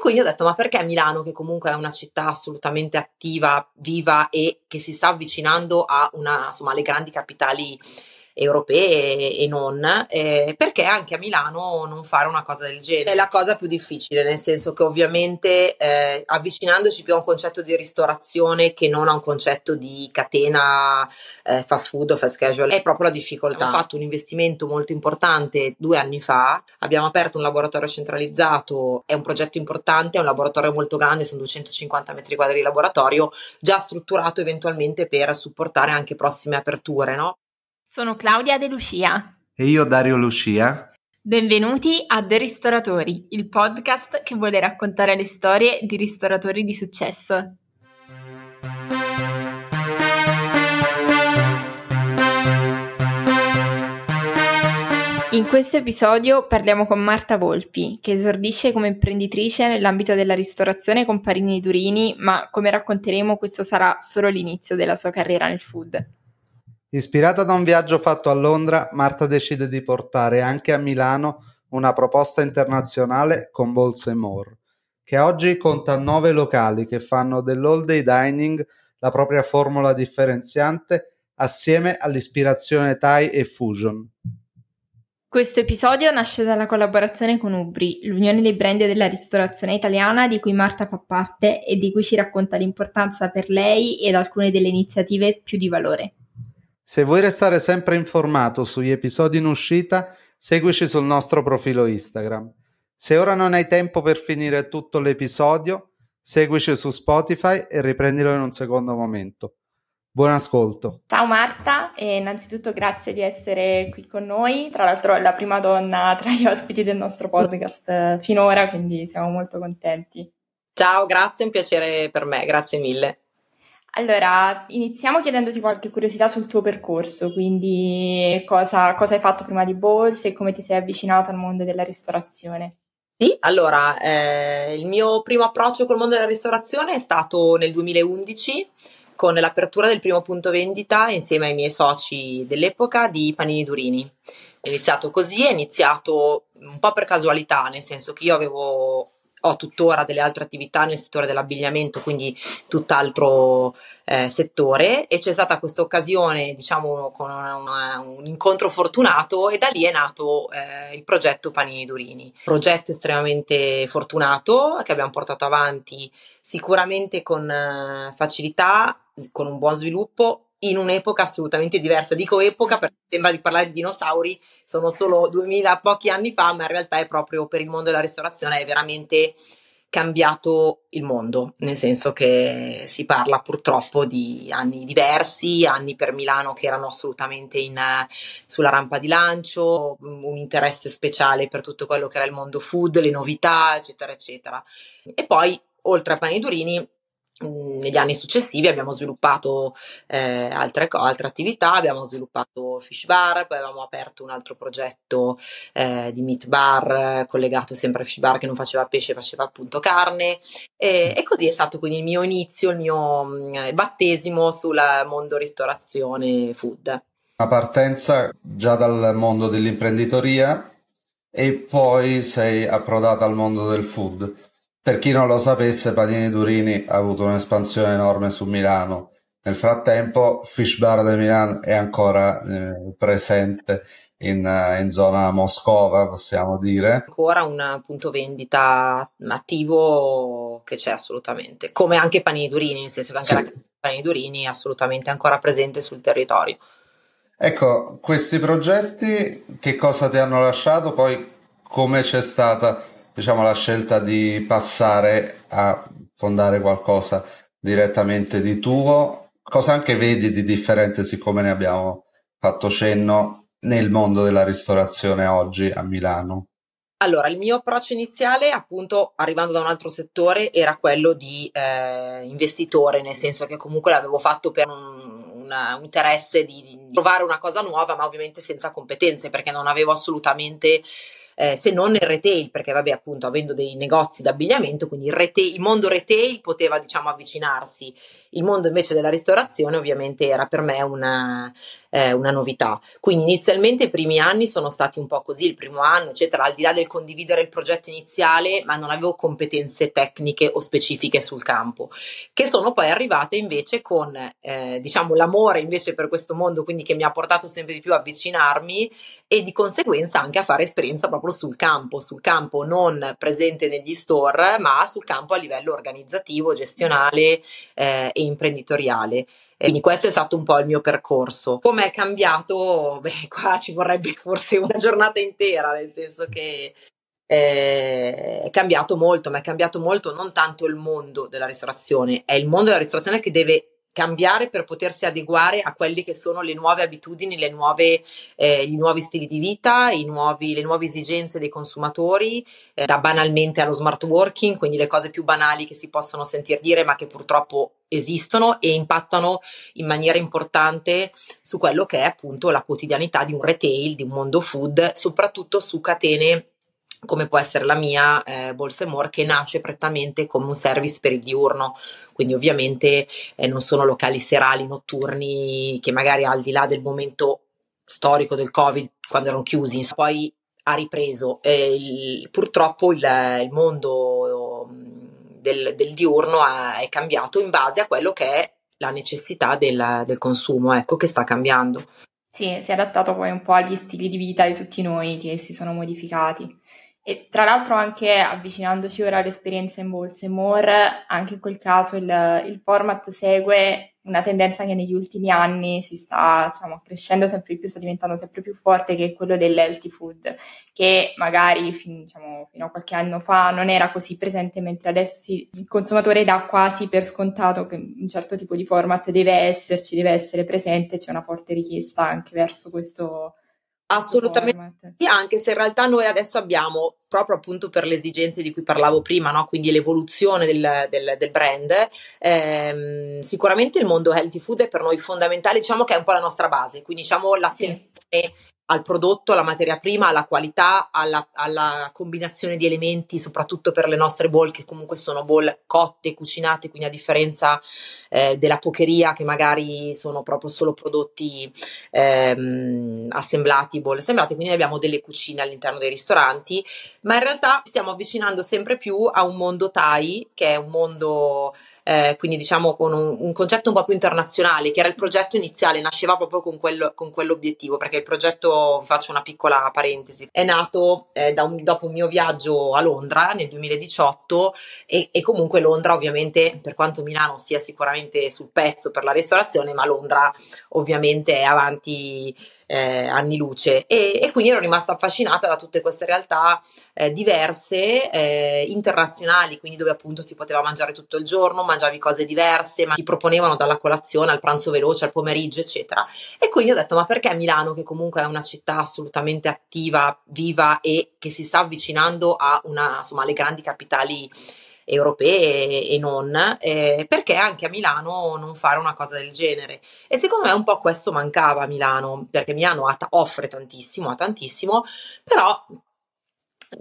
quindi ho detto, ma perché Milano, che comunque è una città assolutamente attiva, viva e che si sta avvicinando a una, insomma, alle grandi capitali europee e non, eh, perché anche a Milano non fare una cosa del genere? È la cosa più difficile, nel senso che ovviamente eh, avvicinandoci più a un concetto di ristorazione che non a un concetto di catena eh, fast food o fast casual, è proprio la difficoltà. Abbiamo fatto un investimento molto importante due anni fa, abbiamo aperto un laboratorio centralizzato, è un progetto importante, è un laboratorio molto grande, sono 250 metri quadri di laboratorio, già strutturato eventualmente per supportare anche prossime aperture, no? Sono Claudia De Lucia. E io Dario Lucia. Benvenuti a The Ristoratori, il podcast che vuole raccontare le storie di ristoratori di successo. In questo episodio parliamo con Marta Volpi, che esordisce come imprenditrice nell'ambito della ristorazione con Parini Durini, ma come racconteremo questo sarà solo l'inizio della sua carriera nel food. Ispirata da un viaggio fatto a Londra, Marta decide di portare anche a Milano una proposta internazionale con Balls More, che oggi conta nove locali che fanno dell'all day dining la propria formula differenziante assieme all'ispirazione Thai e Fusion. Questo episodio nasce dalla collaborazione con Ubri, l'unione dei brand della ristorazione italiana di cui Marta fa parte e di cui ci racconta l'importanza per lei ed alcune delle iniziative più di valore. Se vuoi restare sempre informato sugli episodi in uscita, seguici sul nostro profilo Instagram. Se ora non hai tempo per finire tutto l'episodio, seguici su Spotify e riprendilo in un secondo momento. Buon ascolto. Ciao Marta, e innanzitutto grazie di essere qui con noi. Tra l'altro è la prima donna tra gli ospiti del nostro podcast finora, quindi siamo molto contenti. Ciao, grazie, è un piacere per me, grazie mille. Allora, iniziamo chiedendoti qualche curiosità sul tuo percorso, quindi cosa, cosa hai fatto prima di Balls e come ti sei avvicinata al mondo della ristorazione. Sì, allora, eh, il mio primo approccio col mondo della ristorazione è stato nel 2011 con l'apertura del primo punto vendita insieme ai miei soci dell'epoca di Panini Durini. È iniziato così, è iniziato un po' per casualità, nel senso che io avevo ho tuttora delle altre attività nel settore dell'abbigliamento, quindi tutt'altro eh, settore e c'è stata questa occasione, diciamo, con una, un incontro fortunato e da lì è nato eh, il progetto Panini Durini. Progetto estremamente fortunato che abbiamo portato avanti sicuramente con eh, facilità, con un buon sviluppo in un'epoca assolutamente diversa. Dico epoca perché sembra di parlare di dinosauri, sono solo 2000 pochi anni fa, ma in realtà è proprio per il mondo della ristorazione è veramente cambiato il mondo, nel senso che si parla purtroppo di anni diversi, anni per Milano che erano assolutamente in, sulla rampa di lancio, un interesse speciale per tutto quello che era il mondo food, le novità, eccetera, eccetera. E poi, oltre a Pani Durini, negli anni successivi abbiamo sviluppato eh, altre, altre, attività, abbiamo sviluppato Fish Bar, poi avevamo aperto un altro progetto eh, di Meat Bar collegato sempre a Fish Bar che non faceva pesce, faceva appunto carne e, e così è stato quindi il mio inizio, il mio mm, battesimo sul mondo ristorazione food. Una partenza già dal mondo dell'imprenditoria e poi sei approdata al mondo del food. Per chi non lo sapesse, Panini Durini ha avuto un'espansione enorme su Milano. Nel frattempo, Fish Bar di Milano è ancora eh, presente in, in, zona Moscova, possiamo dire. Ancora un punto vendita attivo che c'è assolutamente, come anche Panini Durini, nel senso che anche sì. la Panini Durini è assolutamente ancora presente sul territorio. Ecco, questi progetti che cosa ti hanno lasciato? Poi come c'è stata diciamo, la scelta di passare a fondare qualcosa direttamente di tuo, cosa anche vedi di differente, siccome ne abbiamo fatto cenno, nel mondo della ristorazione oggi a Milano? Allora, il mio approccio iniziale, appunto, arrivando da un altro settore, era quello di eh, investitore, nel senso che comunque l'avevo fatto per un, un, un interesse di, di, trovare una cosa nuova, ma ovviamente senza competenze, perché non avevo assolutamente eh, se non nel retail, perché vabbè appunto avendo dei negozi d'abbigliamento, quindi il, retail, il mondo retail poteva diciamo avvicinarsi, il mondo invece della ristorazione ovviamente era per me una, eh, una novità. Quindi inizialmente i primi anni sono stati un po' così, il primo anno eccetera, al di là del condividere il progetto iniziale, ma non avevo competenze tecniche o specifiche sul campo, che sono poi arrivate invece con eh, diciamo l'amore invece per questo mondo, quindi che mi ha portato sempre di più a avvicinarmi e di conseguenza anche a fare esperienza proprio sul campo, sul campo non presente negli store, ma sul campo a livello organizzativo, gestionale eh, e imprenditoriale. Quindi questo è stato un po' il mio percorso. Come è cambiato? Beh, qua ci vorrebbe forse una giornata intera, nel senso che eh, è cambiato molto, ma è cambiato molto non tanto il mondo della ristorazione, è il mondo della ristorazione che deve cambiare per potersi adeguare a quelle che sono le nuove abitudini, le nuove, eh, i nuovi stili di vita, nuovi, le nuove esigenze dei consumatori, eh, da banalmente allo smart working, quindi le cose più banali che si possono sentir dire ma che purtroppo esistono e impattano in maniera importante su quello che è appunto la quotidianità di un retail, di un mondo food, soprattutto su catene come può essere la mia eh, Bolsa More che nasce prettamente come un service per il diurno, quindi ovviamente eh, non sono locali serali, notturni che magari al di là del momento storico del Covid quando erano chiusi, poi ha ripreso. Eh, il, purtroppo il, il mondo mm, del, del diurno ha, è cambiato in base a quello che è la necessità del, del consumo, ecco che sta cambiando. Sì, si è adattato poi un po' agli stili di vita di tutti noi che si sono modificati. E tra l'altro anche avvicinandoci ora all'esperienza in Baltimore, anche in quel caso il, il, format segue una tendenza che negli ultimi anni si sta diciamo, crescendo sempre di più, sta diventando sempre più forte, che è quello dell'healthy food, che magari fin, diciamo, fino a qualche anno fa non era così presente, mentre adesso il consumatore dà quasi per scontato che un certo tipo di format deve esserci, deve essere presente, c'è una forte richiesta anche verso questo Assolutamente, sì, anche se in realtà noi adesso abbiamo, proprio appunto per le esigenze di cui parlavo prima, no? quindi l'evoluzione del, del, del brand, ehm, sicuramente il mondo healthy food è per noi fondamentale, diciamo che è un po' la nostra base, quindi diciamo l'attenzione sì al prodotto, alla materia prima, alla qualità, alla, alla, combinazione di elementi, soprattutto per le nostre bowl che comunque sono bowl cotte, cucinate, quindi a differenza eh, della pocheria che magari sono proprio solo prodotti ehm, assemblati, bowl assemblate, quindi abbiamo delle cucine all'interno dei ristoranti, ma in realtà stiamo avvicinando sempre più a un mondo Thai, che è un mondo, eh, quindi diciamo con un, un, concetto un po' più internazionale, che era il progetto iniziale, nasceva proprio con, quello, con quell'obiettivo, perché il progetto faccio una piccola parentesi, è nato eh, un, dopo un mio viaggio a Londra nel 2018 e, e, comunque Londra ovviamente, per quanto Milano sia sicuramente sul pezzo per la ristorazione, ma Londra ovviamente è avanti eh, anni luce e, e, quindi ero rimasta affascinata da tutte queste realtà eh, diverse, eh, internazionali, quindi dove appunto si poteva mangiare tutto il giorno, mangiavi cose diverse, ma ti proponevano dalla colazione al pranzo veloce, al pomeriggio, eccetera. E quindi ho detto, ma perché Milano, che comunque è una città assolutamente attiva, viva e che si sta avvicinando a una, insomma, alle grandi capitali europee e non, eh, perché anche a Milano non fare una cosa del genere? E secondo me un po' questo mancava a Milano, perché Milano ha, offre tantissimo, ha tantissimo, però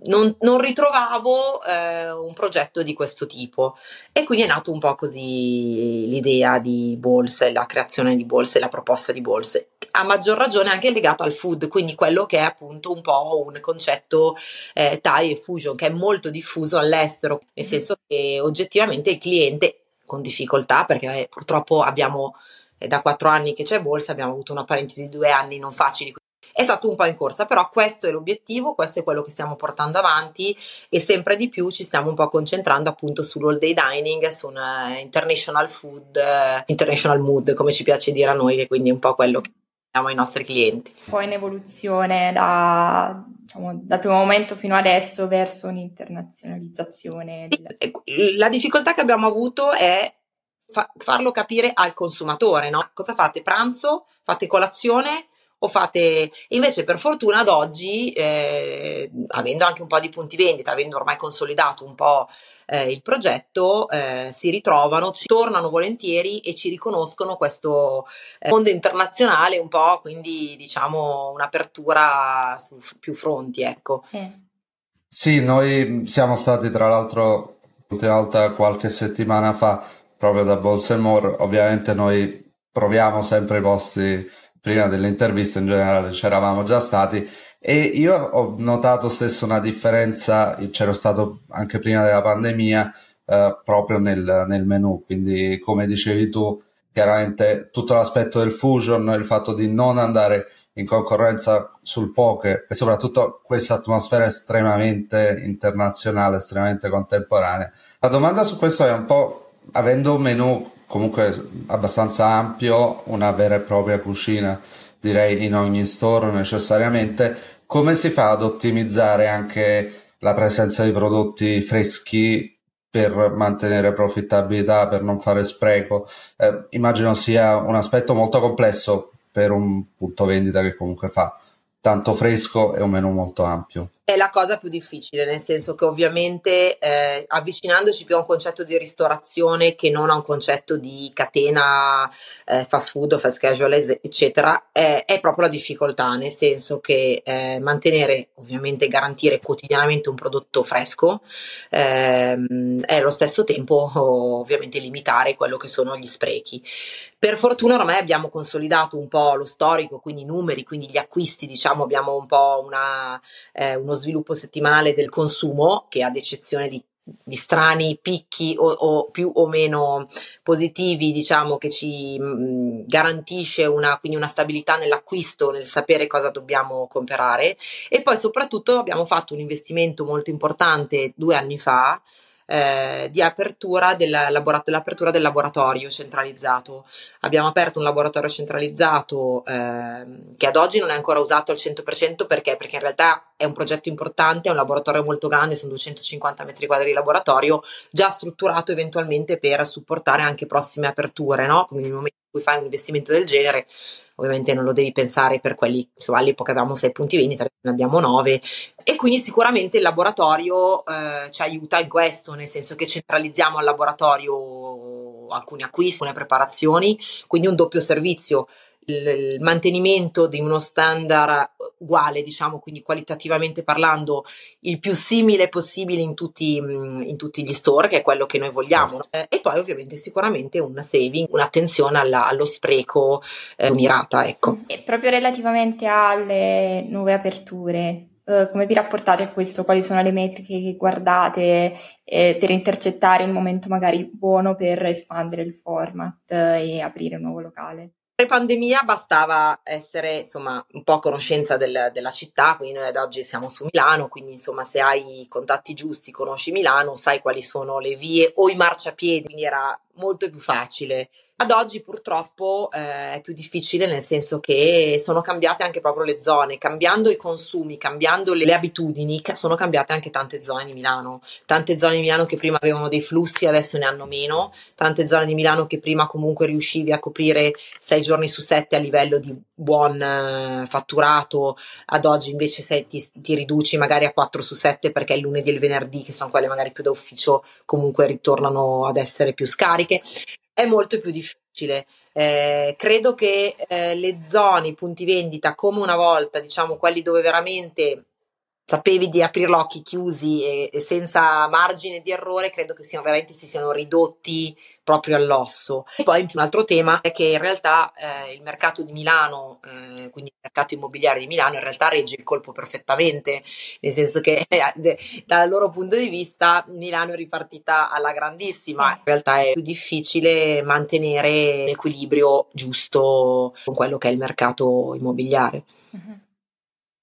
non, non ritrovavo eh, un progetto di questo tipo e quindi è nato un po' così l'idea di Bolse, la creazione di Bolse, la proposta di Bolse, a maggior ragione anche legata al food, quindi quello che è appunto un po' un concetto eh, Thai e fusion che è molto diffuso all'estero, nel mm-hmm. senso che oggettivamente il cliente con difficoltà perché eh, purtroppo abbiamo eh, da quattro anni che c'è Bolsa, abbiamo avuto una parentesi di due anni non facili, è stato un po' in corsa, però questo è l'obiettivo, questo è quello che stiamo portando avanti e sempre di più ci stiamo un po' concentrando appunto sull'all day dining, su un uh, international food, uh, international mood, come ci piace dire a noi, che quindi è un po' quello che ai nostri clienti. Poi in evoluzione da, diciamo, dal primo momento fino adesso verso un'internazionalizzazione. Sì, del... La difficoltà che abbiamo avuto è fa- farlo capire al consumatore, no? Cosa fate? Pranzo? Fate colazione? O fate invece per fortuna ad oggi eh, avendo anche un po' di punti vendita avendo ormai consolidato un po' eh, il progetto eh, si ritrovano ci tornano volentieri e ci riconoscono questo eh, mondo internazionale un po' quindi diciamo un'apertura su più fronti ecco sì. Sì, noi siamo stati tra l'altro l'ultima volta qualche settimana fa proprio da Baltimore. Ovviamente noi proviamo sempre i posti prima dell'intervista, in generale c'eravamo già stati e io ho notato stesso una differenza, c'ero stato anche prima della pandemia, eh, proprio nel, nel menu, quindi come dicevi tu, chiaramente tutto l'aspetto del fusion, il fatto di non andare in concorrenza sul poker e soprattutto questa atmosfera estremamente internazionale, estremamente contemporanea. La domanda su questo è un po' avendo un menu comunque abbastanza ampio, una vera e propria cucina direi in ogni store necessariamente, come si fa ad ottimizzare anche la presenza di prodotti freschi per mantenere profittabilità, per non fare spreco? Eh, immagino sia un aspetto molto complesso per un punto vendita che comunque fa tanto fresco e un menu molto ampio. È la cosa più difficile, nel senso che ovviamente eh, avvicinandoci più a un concetto di ristorazione che non a un concetto di catena eh, fast food fast casual, eccetera, è, è, proprio la difficoltà, nel senso che eh, mantenere, ovviamente garantire quotidianamente un prodotto fresco ehm, e allo stesso tempo ovviamente limitare quello che sono gli sprechi. Per fortuna ormai abbiamo consolidato un po' lo storico, quindi i numeri, quindi gli acquisti, diciamo, abbiamo un po' una, eh, uno sviluppo settimanale del consumo che ad eccezione di di strani picchi o, o, più o meno positivi, diciamo, che ci mh, mm, garantisce una, quindi una stabilità nell'acquisto, nel sapere cosa dobbiamo comprare. E poi soprattutto abbiamo fatto un investimento molto importante due anni fa eh, di apertura labora- dell'apertura del laboratorio centralizzato. Abbiamo aperto un laboratorio centralizzato eh, che ad oggi non è ancora usato al 100% perché? perché in realtà è un progetto importante, è un laboratorio molto grande, sono 250 metri quadri di laboratorio, già strutturato eventualmente per supportare anche prossime aperture, no? Quindi nel momento in cui fai un investimento del genere ovviamente non lo devi pensare per quelli, insomma all'epoca avevamo sei punti vendita, ne abbiamo nove. E quindi sicuramente il laboratorio eh, ci aiuta in questo, nel senso che centralizziamo al laboratorio alcuni acquisti, alcune preparazioni, quindi un doppio servizio il, mantenimento di uno standard uguale, diciamo, quindi qualitativamente parlando, il più simile possibile in tutti, in tutti gli store, che è quello che noi vogliamo. Eh, e poi ovviamente sicuramente un saving, un'attenzione alla, allo spreco eh, mirata, ecco. E proprio relativamente alle nuove aperture, eh, come vi rapportate a questo? Quali sono le metriche che guardate eh, per intercettare il momento magari buono per espandere il format eh, e aprire un nuovo locale? Pre-pandemia bastava essere insomma un po' a conoscenza del, della città, quindi noi ad oggi siamo su Milano, quindi insomma se hai i contatti giusti, conosci Milano, sai quali sono le vie o i marciapiedi, quindi era molto più facile ad oggi purtroppo eh, è più difficile nel senso che sono cambiate anche proprio le zone, cambiando i consumi, cambiando le, le abitudini, sono cambiate anche tante zone di Milano, tante zone di Milano che prima avevano dei flussi adesso ne hanno meno, tante zone di Milano che prima comunque riuscivi a coprire sei giorni su sette a livello di buon eh, fatturato, ad oggi invece sei, ti, ti, riduci magari a 4 su 7 perché il lunedì e il venerdì che sono quelle magari più da ufficio comunque ritornano ad essere più scariche è molto più difficile. Eh, credo che eh, le zone, i punti vendita, come una volta, diciamo quelli dove veramente sapevi di aprire occhi chiusi e, e, senza margine di errore, credo che siano veramente si siano ridotti proprio all'osso. E poi un altro tema è che in realtà eh, il mercato di Milano, eh, quindi il mercato immobiliare di Milano, in realtà regge il colpo perfettamente, nel senso che eh, dal loro punto di vista Milano è ripartita alla grandissima, in realtà è più difficile mantenere l'equilibrio giusto con quello che è il mercato immobiliare. Uh-huh.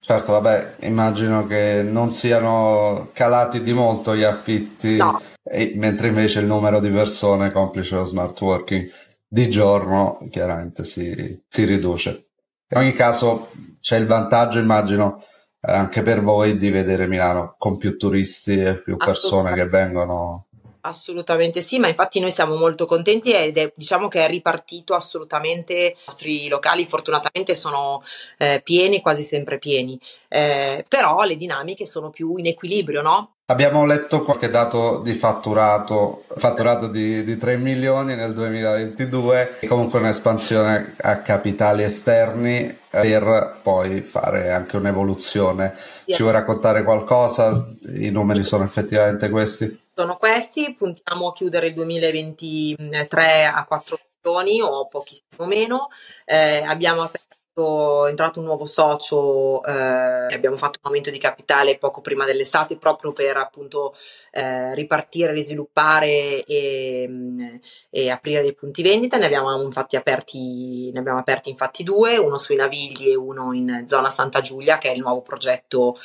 Certo, vabbè, immagino che non siano calati di molto gli affitti, no. e, mentre invece il numero di persone, complice lo smart working, di giorno chiaramente si, si riduce. In ogni caso c'è il vantaggio, immagino, anche per voi di vedere Milano con più turisti e più persone che vengono Assolutamente sì, ma infatti noi siamo molto contenti ed è, diciamo che è ripartito assolutamente, i nostri locali fortunatamente sono eh, pieni, quasi sempre pieni, eh, però le dinamiche sono più in equilibrio, no? Abbiamo letto qualche dato di fatturato, fatturato di, di 3 milioni nel 2022, comunque un'espansione a capitali esterni per poi fare anche un'evoluzione. Ci vuoi raccontare qualcosa? I numeri sono effettivamente questi? Sono questi, puntiamo a chiudere il 2023 a 4 milioni o pochissimo meno, eh, abbiamo aperto, entrato un nuovo socio, eh, abbiamo fatto un aumento di capitale poco prima dell'estate proprio per appunto eh, ripartire, risviluppare e, e, aprire dei punti vendita, ne abbiamo infatti aperti, ne abbiamo aperti infatti due, uno sui Navigli e uno in zona Santa Giulia che è il nuovo progetto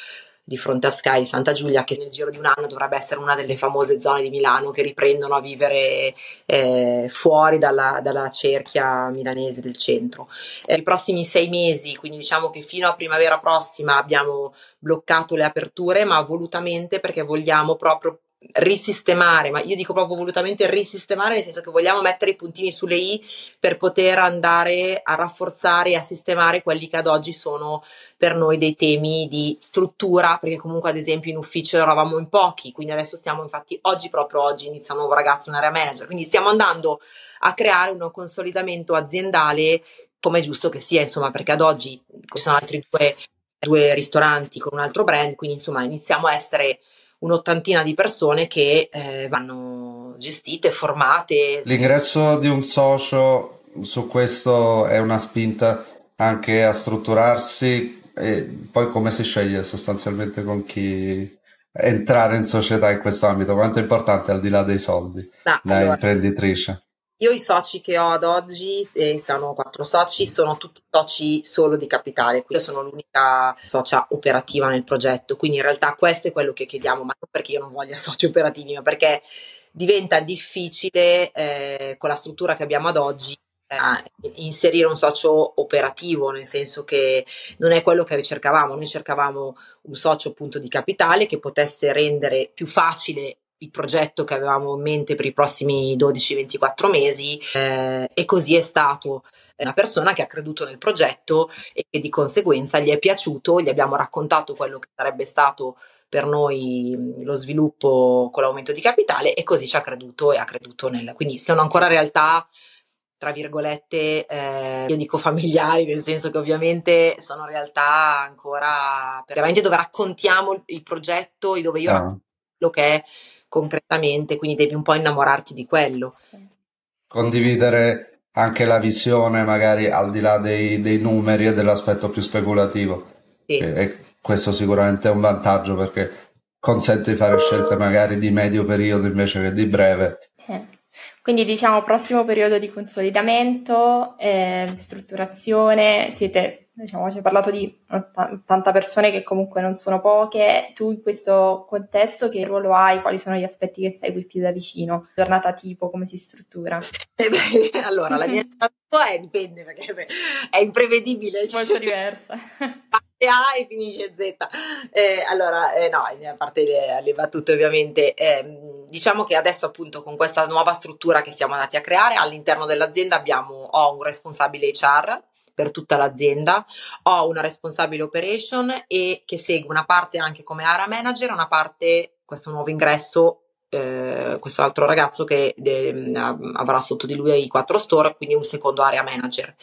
di fronte a Sky Santa Giulia, che nel giro di un anno dovrebbe essere una delle famose zone di Milano che riprendono a vivere eh, fuori dalla, dalla, cerchia milanese del centro. Eh, I prossimi sei mesi, quindi diciamo che fino a primavera prossima abbiamo bloccato le aperture, ma volutamente perché vogliamo proprio risistemare, ma io dico proprio volutamente risistemare, nel senso che vogliamo mettere i puntini sulle i per poter andare a rafforzare e a sistemare quelli che ad oggi sono per noi dei temi di struttura, perché comunque ad esempio in ufficio eravamo in pochi, quindi adesso stiamo infatti oggi proprio oggi inizia un nuovo ragazzo, un area manager, quindi stiamo andando a creare un consolidamento aziendale come è giusto che sia, insomma, perché ad oggi ci sono altri due, due ristoranti con un altro brand, quindi insomma iniziamo a essere un'ottantina di persone che eh, vanno gestite, formate. L'ingresso di un socio su questo è una spinta anche a strutturarsi e poi come si sceglie sostanzialmente con chi entrare in società in questo ambito? Quanto è importante al di là dei soldi no, da allora, imprenditrice? Io i soci che ho ad oggi, e sono quattro soci, sono tutti soci solo di capitale, quindi sono l'unica socia operativa nel progetto, quindi in realtà questo è quello che chiediamo, ma non perché io non voglia soci operativi, ma perché diventa difficile eh, con la struttura che abbiamo ad oggi eh, inserire un socio operativo, nel senso che non è quello che cercavamo, noi cercavamo un socio appunto di capitale che potesse rendere più facile il progetto che avevamo in mente per i prossimi 12-24 mesi eh, e così è stato. È una persona che ha creduto nel progetto e che di conseguenza gli è piaciuto, gli abbiamo raccontato quello che sarebbe stato per noi lo sviluppo con l'aumento di capitale e così ci ha creduto e ha creduto nel... Quindi sono ancora realtà tra virgolette, eh, io dico familiari, nel senso che ovviamente sono realtà ancora veramente dove raccontiamo il, il progetto e dove io ah. racconto quello che è concretamente, quindi devi un po' innamorarti di quello. Condividere anche la visione, magari al di là dei, dei numeri e dell'aspetto più speculativo. Sì. E, e questo sicuramente è un vantaggio perché consente di fare scelte magari di medio periodo invece che di breve. Sì. Quindi diciamo prossimo periodo di consolidamento, eh, strutturazione, siete diciamo, ci hai parlato di 80 persone che comunque non sono poche, tu in questo contesto che ruolo hai, quali sono gli aspetti che segui più da vicino, giornata tipo, come si struttura? Eh beh, allora la mia giornata è, dipende perché è imprevedibile. Molto diversa. Parte A e finisce Z. Eh, allora, eh, no, a parte le, le battute ovviamente, eh, diciamo che adesso appunto con questa nuova struttura che siamo andati a creare all'interno dell'azienda abbiamo, ho un responsabile HR, per tutta l'azienda, ho una responsabile operation e che segue una parte anche come area manager, una parte questo nuovo ingresso eh, questo altro ragazzo che de, avrà sotto di lui i quattro store, quindi un secondo area manager.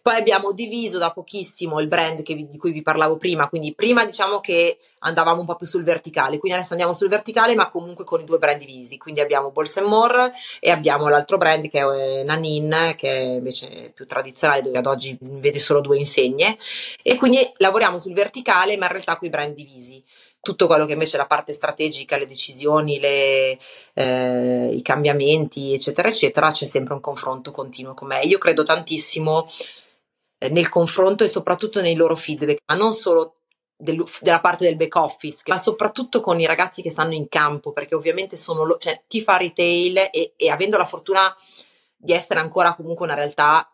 Poi abbiamo diviso da pochissimo il brand vi, di cui vi parlavo prima, quindi prima diciamo che andavamo un po' più sul verticale, quindi adesso andiamo sul verticale ma comunque con i due brand divisi, quindi abbiamo Balls More e abbiamo l'altro brand che è eh, Nanin, che è invece più tradizionale dove ad oggi vede solo due insegne. E quindi lavoriamo sul verticale ma in realtà con i brand divisi tutto quello che invece è la parte strategica, le decisioni, le, eh, i cambiamenti, eccetera, eccetera, c'è sempre un confronto continuo con me. Io credo tantissimo eh, nel confronto e soprattutto nei loro feedback, ma non solo del, della parte del back office, ma soprattutto con i ragazzi che stanno in campo, perché ovviamente sono lo, cioè, chi fa retail e, e avendo la fortuna di essere ancora comunque una realtà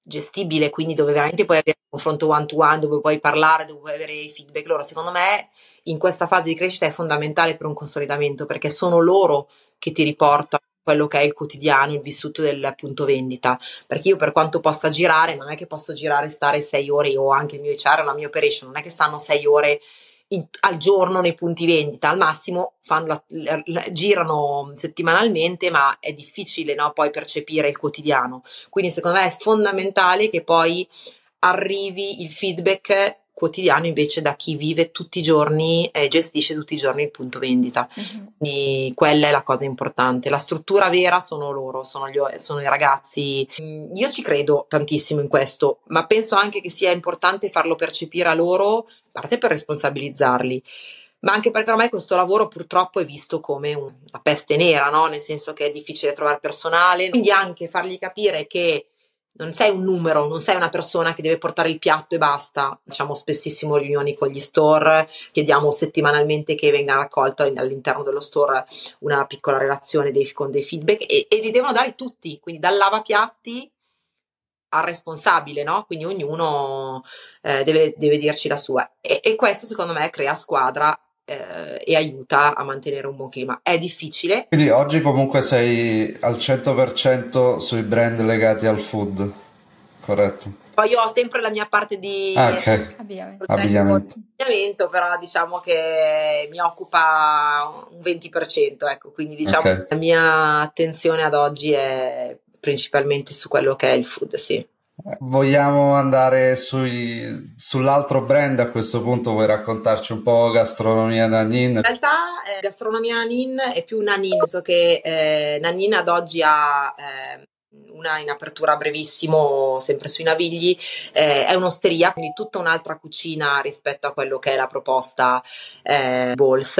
gestibile, quindi dove veramente puoi avere un confronto one to one, dove puoi parlare, dove puoi avere i feedback loro, secondo me in questa fase di crescita è fondamentale per un consolidamento perché sono loro che ti riporta quello che è il quotidiano, il vissuto del punto vendita, perché io per quanto possa girare, non è che posso girare e stare sei ore o anche il mio HR, la mia operation, non è che stanno sei ore in, al giorno nei punti vendita, al massimo la, la, la, girano settimanalmente, ma è difficile no, poi percepire il quotidiano. Quindi secondo me è fondamentale che poi arrivi il feedback quotidiano invece da chi vive tutti i giorni e gestisce tutti i giorni il punto vendita. Uh-huh. Quindi quella è la cosa importante. La struttura vera sono loro, sono, gli, sono i ragazzi. Mm, io ci credo tantissimo in questo, ma penso anche che sia importante farlo percepire a loro, a parte per responsabilizzarli ma anche perché ormai questo lavoro purtroppo è visto come una peste nera, no? nel senso che è difficile trovare personale, quindi anche fargli capire che non sei un numero, non sei una persona che deve portare il piatto e basta. Facciamo spessissimo riunioni con gli store, chiediamo settimanalmente che venga raccolta all'interno dello store una piccola relazione dei, con dei feedback e, e li devono dare tutti, quindi dal lavapiatti al responsabile, no? Quindi ognuno eh, deve, deve, dirci la sua. E, e questo secondo me crea squadra eh, e aiuta a mantenere un buon clima. È difficile. Quindi oggi comunque sei al 100% sui brand legati al food, corretto? Poi io ho sempre la mia parte di ah, okay. abbigliamento. abbigliamento. però diciamo che mi occupa un 20%, ecco, quindi diciamo okay. la mia attenzione ad oggi è principalmente su quello che è il food, sì. Vogliamo andare sui, sull'altro brand a questo punto? Vuoi raccontarci un po' gastronomia Nanin? In realtà eh, gastronomia Nanin è più Nanin, so che eh, Nanin ad oggi ha eh, una in apertura brevissimo, sempre sui Navigli, eh, è un'osteria, quindi tutta un'altra cucina rispetto a quello che è la proposta eh, Balls.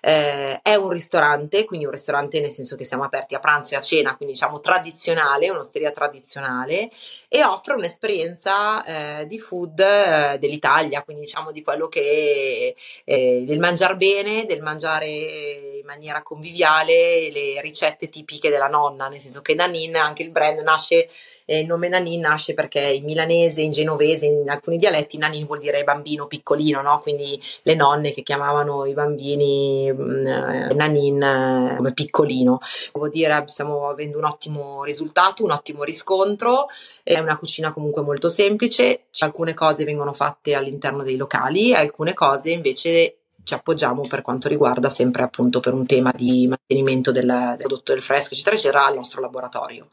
Eh, è un ristorante, quindi un ristorante nel senso che siamo aperti a pranzo e a cena, quindi diciamo tradizionale, un'osteria tradizionale e offre un'esperienza eh, di food eh, dell'Italia, quindi diciamo di quello che eh, del mangiare bene, del mangiare in maniera conviviale, le ricette tipiche della nonna, nel senso che Nanin, anche il brand nasce, eh, il nome Nanin nasce perché in milanese, in genovese, in alcuni dialetti Nanin vuol dire bambino piccolino, no? Quindi le nonne che chiamavano i bambini mm, Nanin eh, come piccolino. Vuol dire stiamo avendo un ottimo risultato, un ottimo riscontro, è una cucina comunque molto semplice, alcune cose vengono fatte all'interno dei locali, alcune cose invece ci appoggiamo per quanto riguarda sempre appunto per un tema di mantenimento del, del prodotto del fresco eccetera eccetera al nostro laboratorio.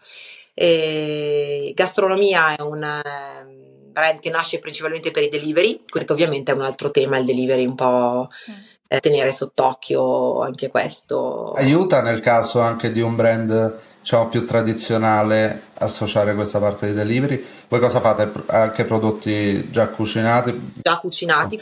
E gastronomia è un ehm, brand che nasce principalmente per i delivery, perché ovviamente è un altro tema il delivery un po' eh, tenere sott'occhio anche questo. Aiuta nel caso anche di un brand diciamo più tradizionale associare questa parte di delivery. Voi cosa fate? Anche prodotti già cucinati? Già cucinati,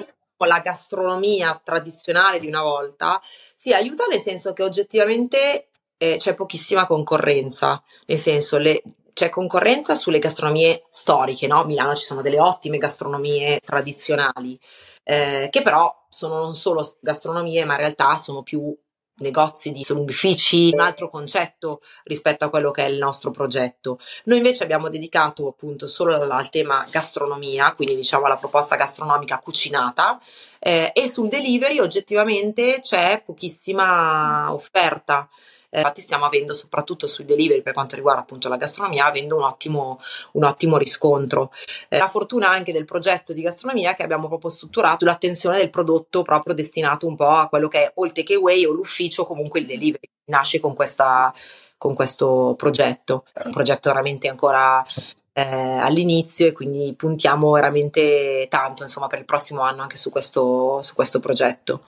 la gastronomia tradizionale di una volta, si aiuta nel senso che oggettivamente eh, c'è pochissima concorrenza, nel senso le, c'è concorrenza sulle gastronomie storiche, no? A Milano ci sono delle ottime gastronomie tradizionali, eh, che però sono non solo gastronomie, ma in realtà sono più negozi di solubifici, un altro concetto rispetto a quello che è il nostro progetto. Noi invece abbiamo dedicato appunto solo al tema gastronomia, quindi diciamo alla proposta gastronomica cucinata eh, e sul delivery oggettivamente c'è pochissima offerta. Eh, infatti stiamo avendo soprattutto sui delivery per quanto riguarda appunto la gastronomia avendo un ottimo, un ottimo riscontro. Eh, la fortuna anche del progetto di gastronomia che abbiamo proprio strutturato sull'attenzione del prodotto proprio destinato un po' a quello che è o il takeaway o l'ufficio comunque il delivery. Nasce con questa con questo progetto, un progetto veramente ancora eh, all'inizio e quindi puntiamo veramente tanto insomma per il prossimo anno anche su questo, su questo progetto.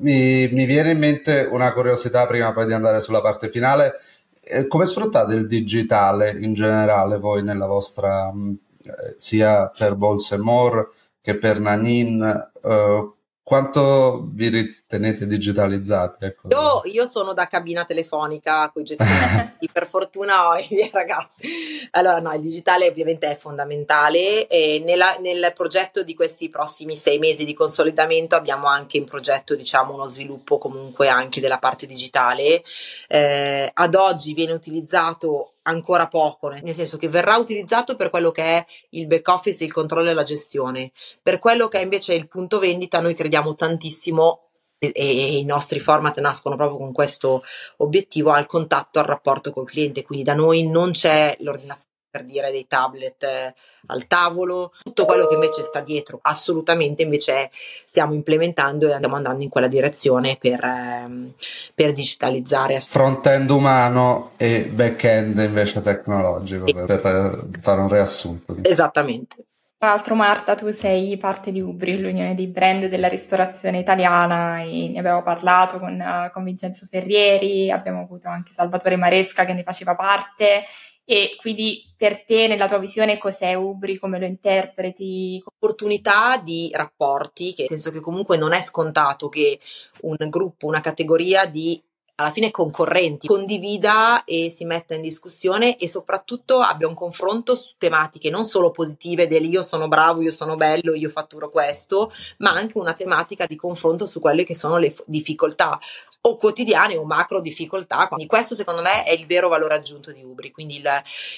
Mi, mi, viene in mente una curiosità prima poi di andare sulla parte finale. Eh, come sfruttate il digitale in generale voi nella vostra, mm, eh, sia per and More che per Nanin? Eh, quanto vi tenete digitalizzati? Ecco. Io, io, sono da cabina telefonica con i gettoni, per fortuna ho i miei ragazzi. Allora, no, il digitale ovviamente è fondamentale e nella, nel progetto di questi prossimi sei mesi di consolidamento abbiamo anche in progetto, diciamo, uno sviluppo comunque anche della parte digitale. Eh, ad oggi viene utilizzato ancora poco, nel senso che verrà utilizzato per quello che è il back office, il controllo e la gestione. Per quello che è invece il punto vendita, noi crediamo tantissimo e, e, i nostri format nascono proprio con questo obiettivo al contatto, al rapporto col cliente, quindi da noi non c'è l'ordinazione per dire dei tablet eh, al tavolo, tutto quello che invece sta dietro assolutamente invece stiamo implementando e andiamo andando in quella direzione per, ehm, per digitalizzare. Front-end umano e back-end invece tecnologico, per, per fare un riassunto. Esattamente. Tra l'altro Marta, tu sei parte di Ubri, l'unione dei brand della ristorazione italiana e ne abbiamo parlato con, uh, con Vincenzo Ferrieri, abbiamo avuto anche Salvatore Maresca che ne faceva parte e quindi per te, nella tua visione, cos'è Ubri? Come lo interpreti? Opportunità di rapporti, nel senso che comunque non è scontato che un gruppo, una categoria di alla fine concorrenti, condivida e si metta in discussione e soprattutto abbia un confronto su tematiche non solo positive del io sono bravo, io sono bello, io fatturo questo, ma anche una tematica di confronto su quelle che sono le difficoltà o quotidiane o macro difficoltà. Quindi questo secondo me è il vero valore aggiunto di Ubri, quindi il,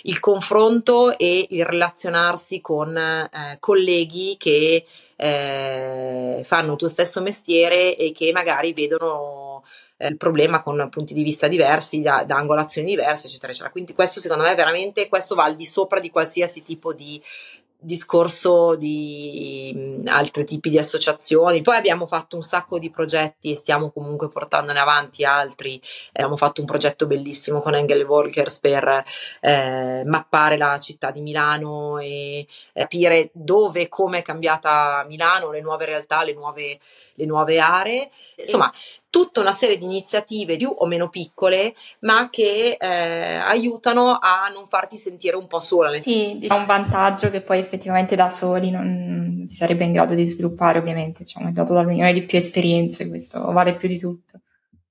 il confronto e il relazionarsi con eh, colleghi che eh, fanno il tuo stesso mestiere e che magari vedono eh, il problema con punti di vista diversi, da, da, angolazioni diverse, eccetera, eccetera. Quindi questo secondo me veramente, questo va al di sopra di qualsiasi tipo di discorso di mh, altri tipi di associazioni. Poi abbiamo fatto un sacco di progetti e stiamo comunque portandone avanti altri. abbiamo fatto un progetto bellissimo con Engel Walkers per eh, mappare la città di Milano e capire dove e come è cambiata Milano, le nuove realtà, le nuove, le nuove aree. Insomma, tutta una serie di iniziative più o meno piccole, ma che eh, aiutano a non farti sentire un po' sola. Sì, diciamo un vantaggio che poi effettivamente da soli non si sarebbe in grado di sviluppare, ovviamente, diciamo, è dato dall'unione di più esperienze, questo vale più di tutto.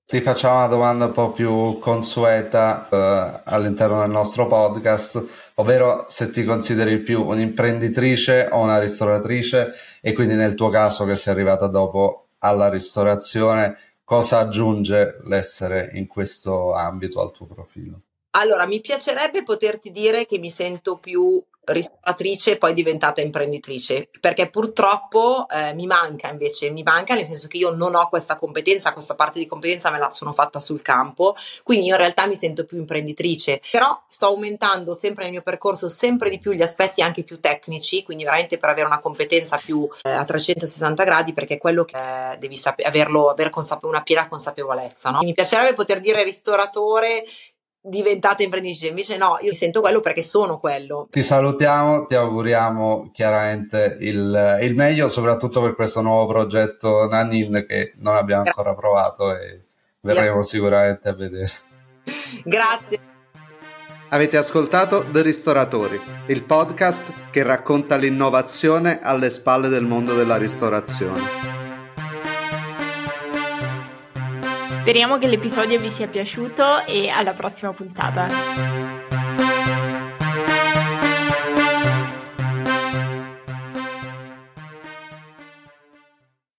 Ti facciamo una domanda un po' più consueta eh, all'interno del nostro podcast, ovvero se ti consideri più un'imprenditrice o una ristoratrice e quindi nel tuo caso che sei arrivata dopo alla ristorazione, cosa aggiunge l'essere in questo ambito al tuo profilo? Allora, mi piacerebbe poterti dire che mi sento più ristoratrice e poi diventata imprenditrice, perché purtroppo eh, mi manca invece, mi manca nel senso che io non ho questa competenza, questa parte di competenza me la sono fatta sul campo, quindi in realtà mi sento più imprenditrice, però sto aumentando sempre nel mio percorso sempre di più gli aspetti anche più tecnici, quindi veramente per avere una competenza più eh, a 360 gradi, perché è quello che eh, devi sapere, averlo, aver consape- una piena consapevolezza. No? Mi piacerebbe poter dire ristoratore diventata imprenditrice, invece no, io sento quello perché sono quello. Ti salutiamo, ti auguriamo chiaramente il, il meglio, soprattutto per questo nuovo progetto Nanin che non abbiamo ancora provato e verremo sicuramente a vedere. Grazie. Avete ascoltato The Ristoratori, il podcast che racconta l'innovazione alle spalle del mondo della ristorazione. Speriamo che l'episodio vi sia piaciuto e alla prossima puntata.